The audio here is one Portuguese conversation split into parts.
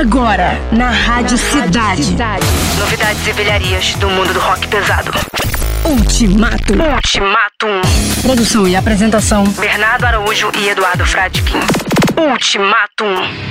Agora, na Rádio Cidade. Novidades e velharias do mundo do rock pesado. Ultimato. Ultimatum. Produção e apresentação. Bernardo Araújo e Eduardo Fradkin. Ultimatum.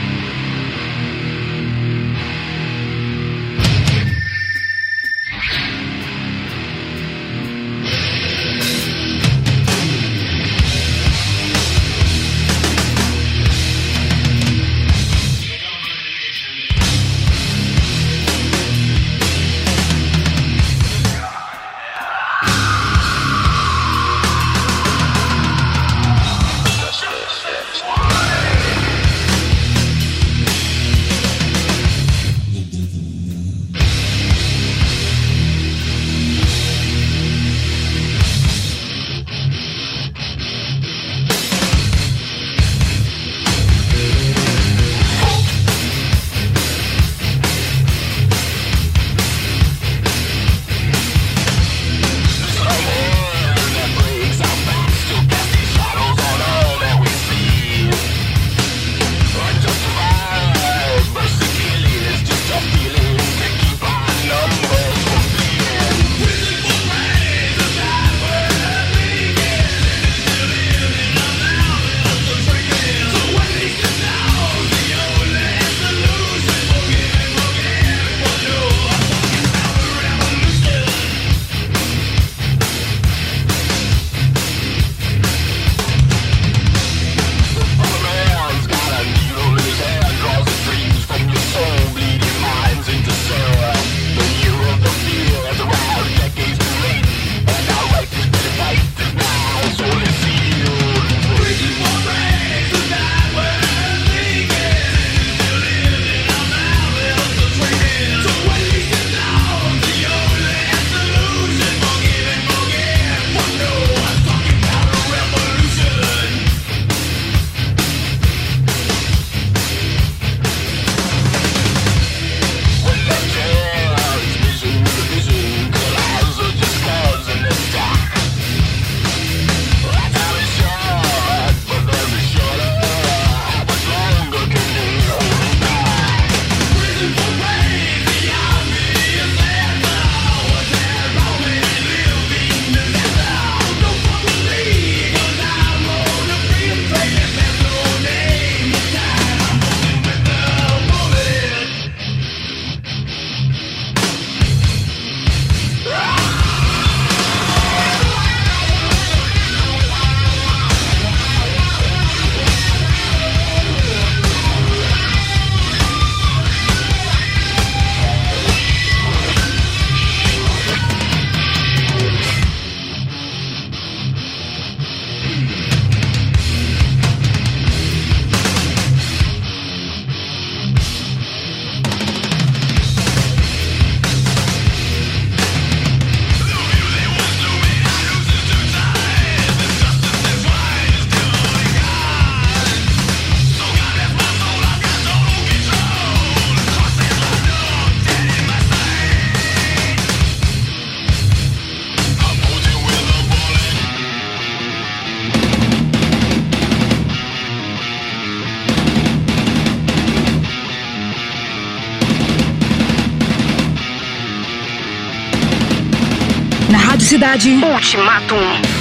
Cidade. Ultimatum.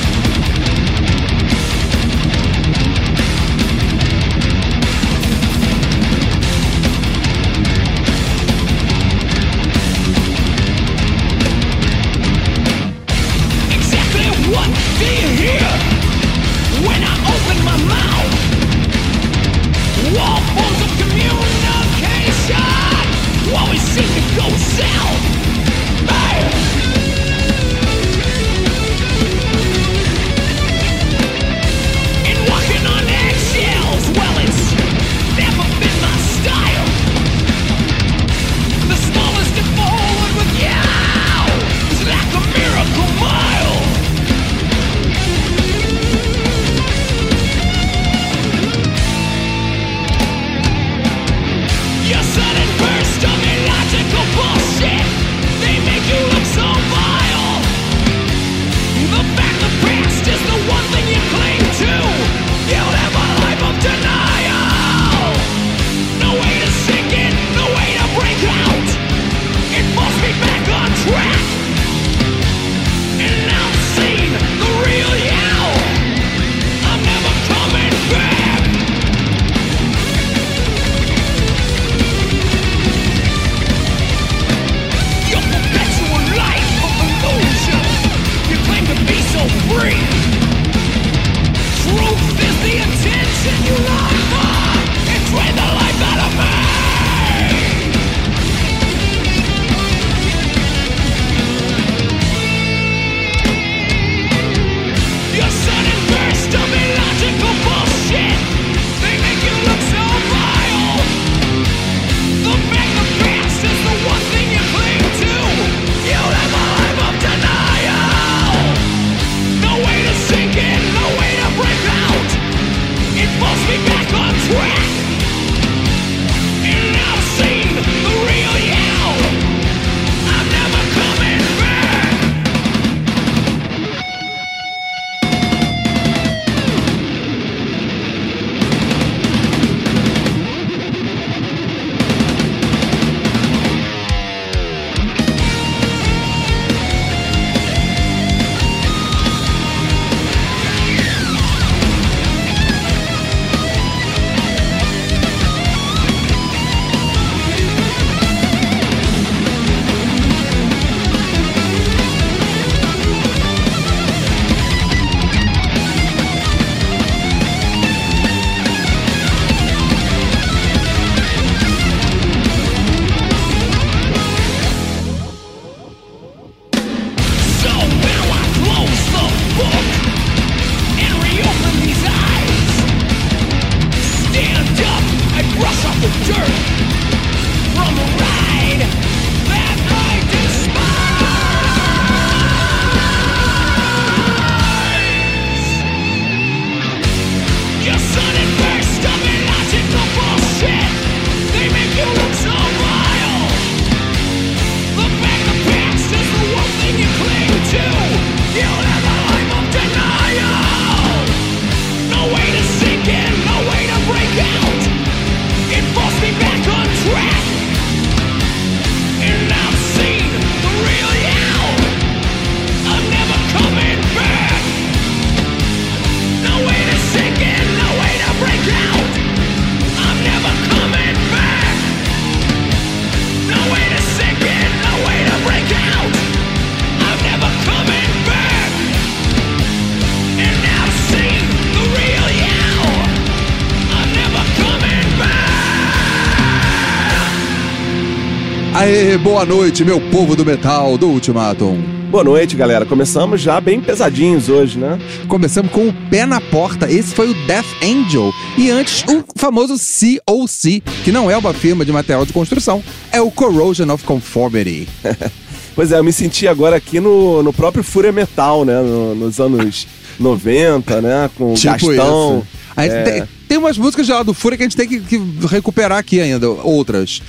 Boa noite, meu povo do metal do Ultimatum. Boa noite, galera. Começamos já bem pesadinhos hoje, né? Começamos com o pé na porta. Esse foi o Death Angel. E antes, o famoso COC, que não é uma firma de material de construção, é o Corrosion of Conformity. Pois é, eu me senti agora aqui no, no próprio Fúria Metal, né? No- nos anos 90, né? Com Tipo Gastão. É. tem, tem umas músicas já do Fúria que a gente tem que, que recuperar aqui ainda, outras.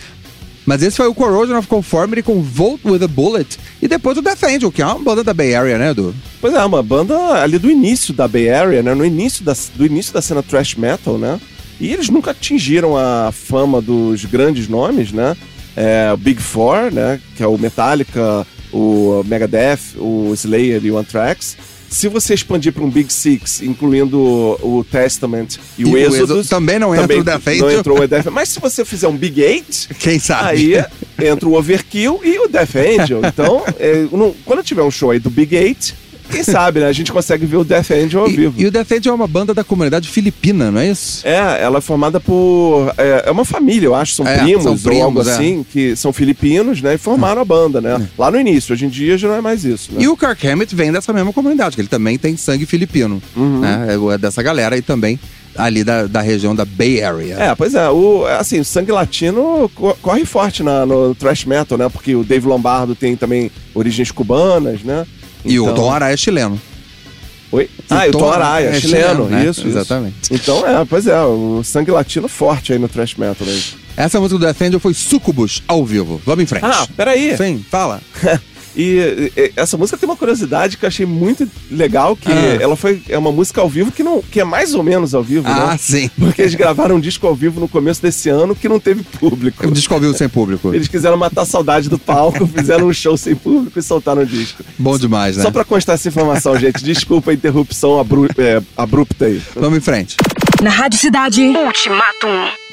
Mas esse foi o Corrosion of Conformity com Volt with a Bullet. E depois o Death Angel, que é uma banda da Bay Area, né, Edu? Pois é, uma banda ali do início da Bay Area, né? No início da, do início da cena thrash metal, né? E eles nunca atingiram a fama dos grandes nomes, né? É, o Big Four, né? Que é o Metallica, o Megadeth, o Slayer e o Anthrax. Se você expandir para um Big Six, incluindo o Testament e, E o o Exodus, Exodus também não entra o Death Não entrou o Death Mas se você fizer um Big Eight, Quem sabe? Aí entra o Overkill e o Death Angel. Então, é, não- quando tiver um show aí do Big Eight, quem sabe, né? A gente consegue ver o Death Angel ao E, vivo. e o Death Angel é uma banda da comunidade filipina, não é isso? É, ela é formada por. É, é uma família, eu acho, são É, primos, são ou primos, algo é. assim, que são filipinos, né? E formaram a banda, né? Lá no início. Hoje em dia já não é mais isso, né? E o Kirk Hammett vem dessa mesma comunidade, que ele também tem sangue filipino. Uhum. Né? É dessa galera e também ali da, da região da Bay Area. É, pois é, o, assim, o sangue latino co- corre forte na, no thrash metal, né? Porque o Dave Lombardo tem também origens cubanas, né? E o Então- Tom Araya é chileno. Oi? Ah, e o Tom Araya, é chileno, chileno, né? isso, isso. Exatamente. Então, é, pois é, o sangue latino forte aí no thrash metal. Né? Essa música do Death Angel foi Sucubus ao vivo. Vamos em frente. Ah, peraí. Sim, fala. E, e, essa música tem uma curiosidade que eu achei muito legal, que Ah. ela foi é uma música ao vivo que não que é mais ou menos ao vivo, Ah, né? sim. Porque eles gravaram um disco ao vivo no começo desse ano que não teve público. O disco ao vivo sem público. Eles quiseram matar a saudade do palco, fizeram um show sem público e soltaram o disco. Bom demais, né? Só pra constar essa informação, gente. Desculpa a interrupção abru- é, abrupta aí. Vamos em frente. Na Rádio Cidade. Ultimatum.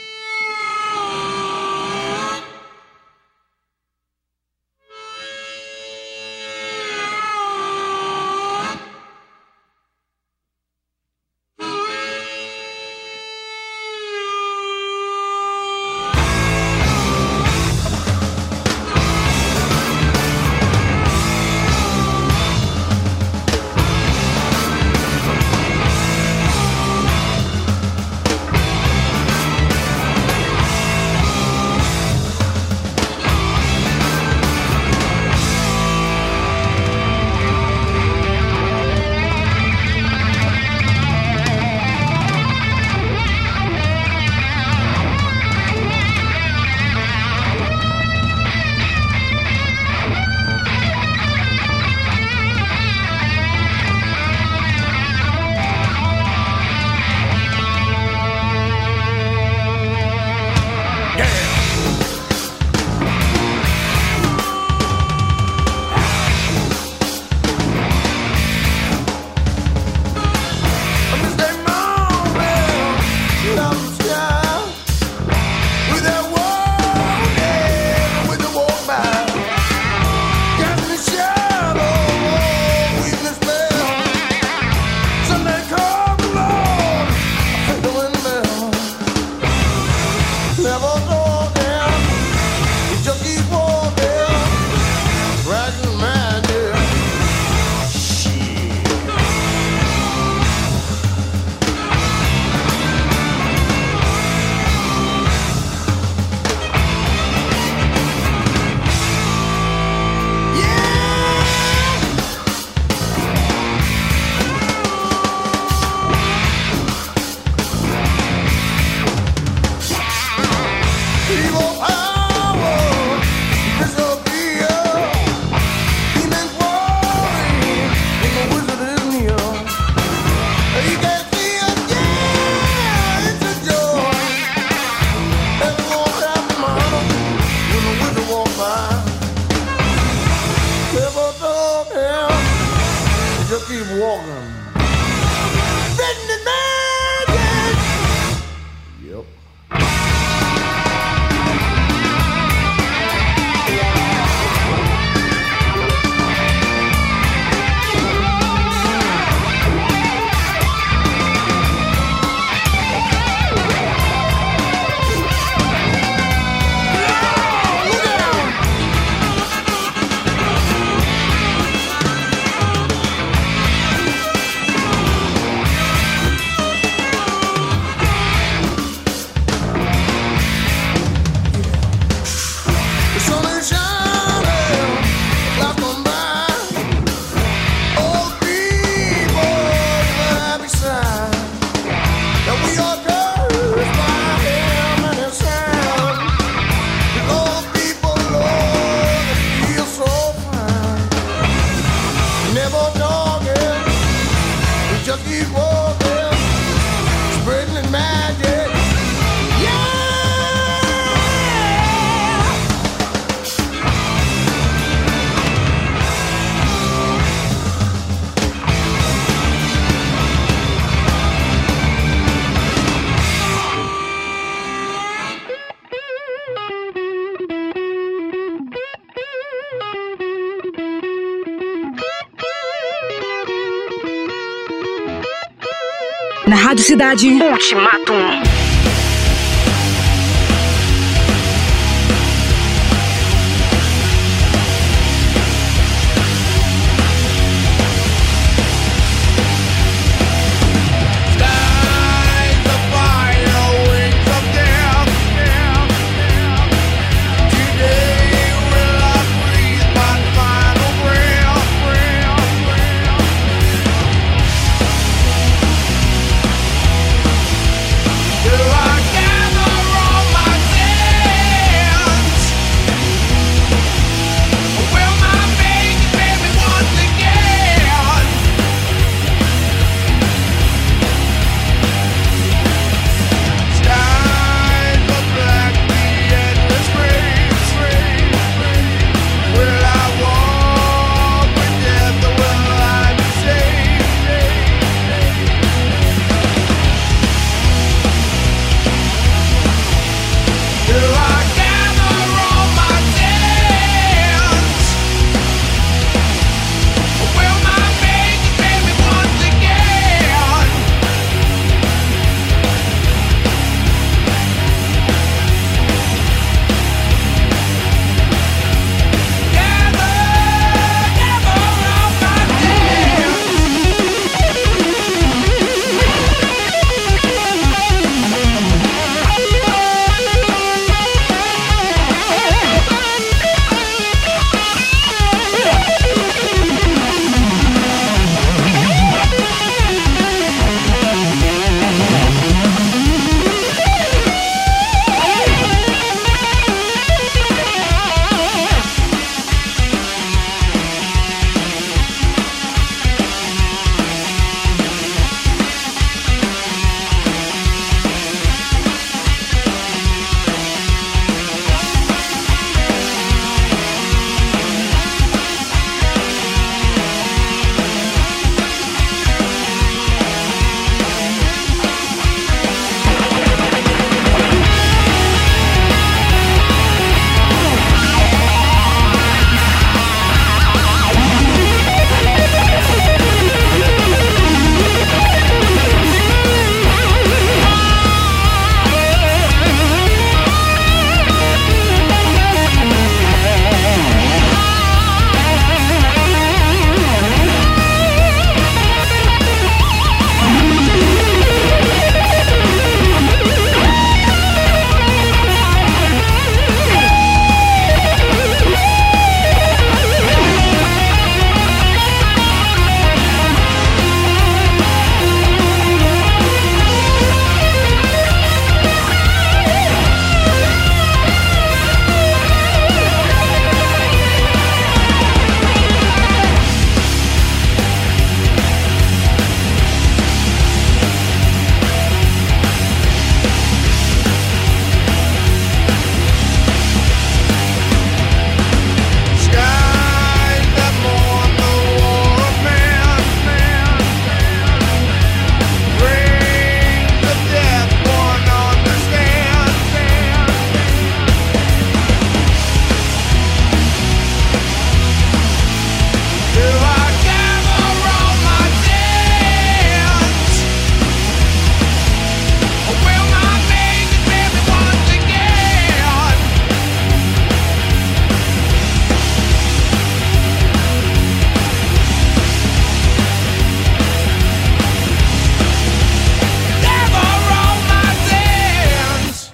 Rádio Cidade. Ultimatum.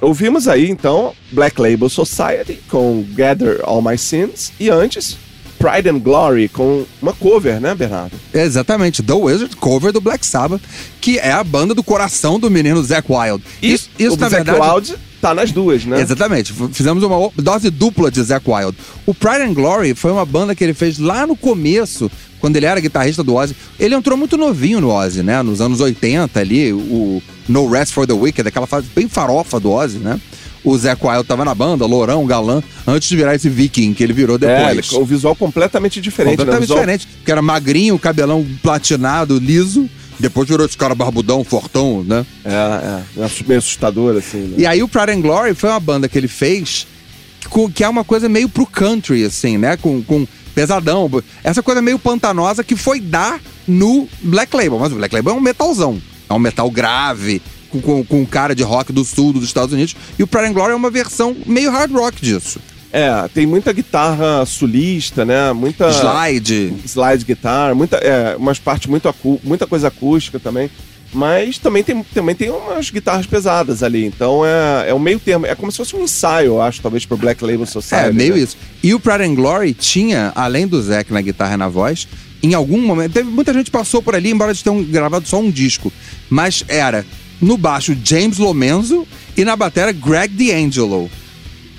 Ouvimos aí então Black Label Society com Gather All My Sins e antes Pride and Glory com uma cover, né, Bernardo? Exatamente, The Wizard, cover do Black Sabbath, que é a banda do coração do menino Zac Wild. Isso, isso o na Zac verdade. Wild tá nas duas, né? Exatamente, fizemos uma dose dupla de Zac Wild. O Pride and Glory foi uma banda que ele fez lá no começo, quando ele era guitarrista do Ozzy. Ele entrou muito novinho no Ozzy, né? Nos anos 80 ali, o No Rest for the Wicked, aquela fase bem farofa do Ozzy, né? O Zac Wild tava na banda, lourão, galã, antes de virar esse viking que ele virou É, depois. ele- o visual completamente diferente. né? Completamente visual- diferente. Porque era magrinho, cabelão platinado, liso. Depois virou esse cara barbudão, fortão, né? É, é, meio assustador, assim. Né? E aí o Pride and Glory foi uma banda que ele fez que é uma coisa meio pro country, assim, né? Com, com pesadão. Essa coisa meio pantanosa que foi dar no Black Label. Mas o Black Label é um metalzão. É um metal grave, com, com, com cara de rock do sul dos Estados Unidos. E o Pride and Glory é uma versão meio hard rock disso. É, tem muita guitarra sulista, né? Muita. Slide. Slide guitar, muita, é, umas partes muito acú muita coisa acústica também. Mas também tem, também tem umas guitarras pesadas ali. Então é, é um meio termo. É como se fosse um ensaio, eu acho, talvez, pro Black Label Society. É, meio né? isso. E o Pride and Glory tinha, além do Zac na guitarra e na voz, em algum momento. Teve, muita gente passou por ali, embora eles tenham gravado só um disco. Mas era no baixo James Lomenzo e na bateria Greg D'Angelo.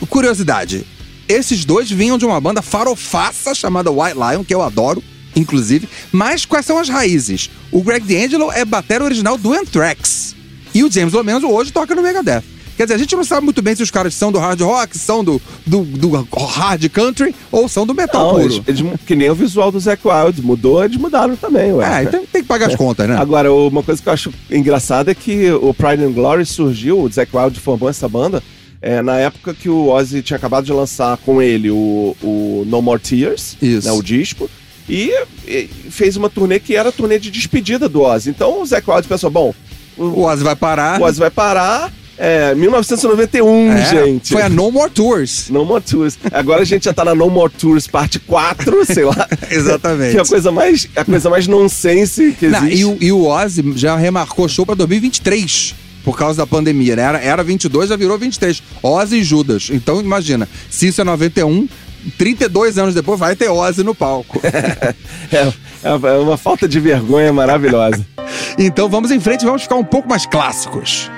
Curiosidade: esses dois vinham de uma banda farofaça chamada White Lion, que eu adoro, inclusive. Mas quais são as raízes? O Greg D'Angelo é batera original do Anthrax. E o James Lomenzo hoje toca no Megadeth. Quer dizer, a gente não sabe muito bem se os caras são do hard rock, são do, do, do hard country ou são do metal Não, puro. eles, eles- que nem o visual do Zac Wild mudou, eles mudaram também, ué. É, então tem que pagar as contas, né? Agora, uma coisa que eu acho engraçada é que o Pride and Glory surgiu, o Zac Wild formou essa banda é, na época que o Ozzy tinha acabado de lançar com ele o, o No More Tears, né, o disco, e, e fez uma turnê que era a turnê de despedida do Ozzy. Então o Zac Wild pensou, bom, O o, Ozzy vai parar. o Ozzy vai parar, é, 1991, É, gente. Foi a No More Tours. No More Tours. Agora a gente já tá na No More Tours parte 4, sei lá. Exatamente. Que é a coisa mais, a coisa mais nonsense que Não, existe. e, o, e o Ozzy já remarcou show pra 2023. Por causa da pandemia, né? Era, era 22, já virou 23. Ozzy e Judas. Então, imagina, se isso é 91, 32 anos depois vai ter Ozzy no palco. É, é uma falta de vergonha maravilhosa. então vamos em frente, vamos ficar um pouco mais clássicos.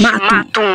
Ultimato. Ultimatum.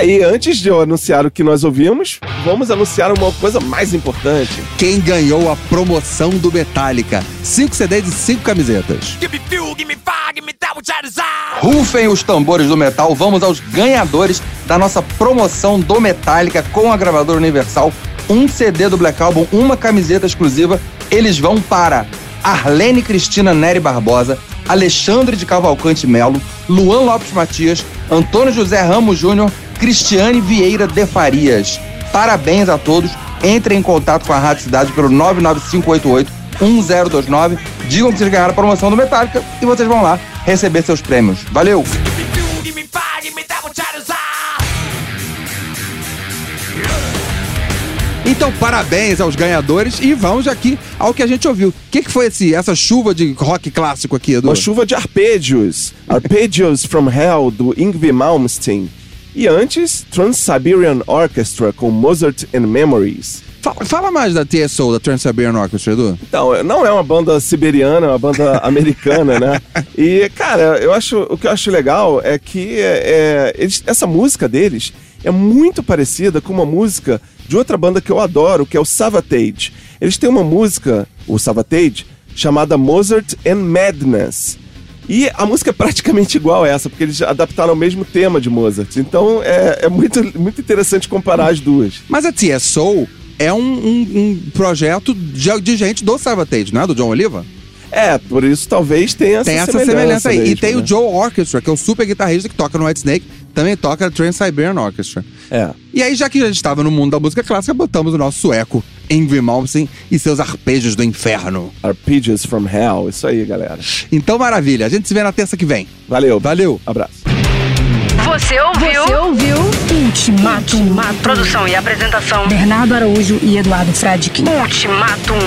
Aí, antes de eu anunciar o que nós ouvimos, vamos anunciar uma coisa mais importante. Quem ganhou a promoção do Metallica? Cinco CDs e cinco camisetas. Give me fuel, give me fire, give me that which I desire. Rufem os tambores do metal, vamos aos ganhadores da nossa promoção do Metallica com a gravadora Universal. Um CD do Black Album, uma camiseta exclusiva. Eles vão para Arlene Cristina Nery Barbosa, Alexandre de Cavalcante Melo, Luan Lopes Matias, Antônio José Ramos Júnior, Cristiane Vieira de Farias. Parabéns a todos. Entrem em contato com a Rádio Cidade pelo 99588 1029. Digam que vocês ganharam a promoção do Metallica e vocês vão lá receber seus prêmios. Valeu! Então, parabéns aos ganhadores e vamos aqui ao que a gente ouviu. O que, que foi esse, essa chuva de rock clássico aqui, Edu? Uma chuva de arpejos. Arpeggios from Hell, do Yngwie Malmsteen. E antes, Trans-Siberian Orchestra, com Mozart and Memories. Fala, fala mais da TSO, da Trans-Siberian Orchestra, Edu. Então, não é uma banda siberiana, é uma banda americana, né? E, cara, eu acho, o que eu acho legal é que é, eles- essa música deles é muito parecida com uma música de outra banda que eu adoro, que é o Savatage. Eles têm uma música, o Savatage, chamada Mozart and Madness. E a música é praticamente igual a essa, porque eles adaptaram o mesmo tema de Mozart. Então é, é muito, muito interessante comparar as duas. Mas a TSO é um, um- um projeto de, de gente do Savatage, não é? Do John Oliva? É, por isso talvez tenha essa Tem essa semelhança, semelhança aí. e mesmo, tem né? o Joe Orchestra, que é o super guitarrista que toca no White Snake, também toca na Trans-Siberian Orchestra. É. E aí, já que a gente estava no mundo da música clássica, botamos o nosso sueco, Ingrid Malmsteen, e seus arpejos do inferno. Arpeggios from Hell, isso aí, galera. Então, maravilha. A gente se vê na terça que vem. Valeu. Valeu. Abraço. Você ouviu? Você ouviu Ultimato. Produção e apresentação. Bernardo Araújo e Eduardo Fradique. Ultimatum.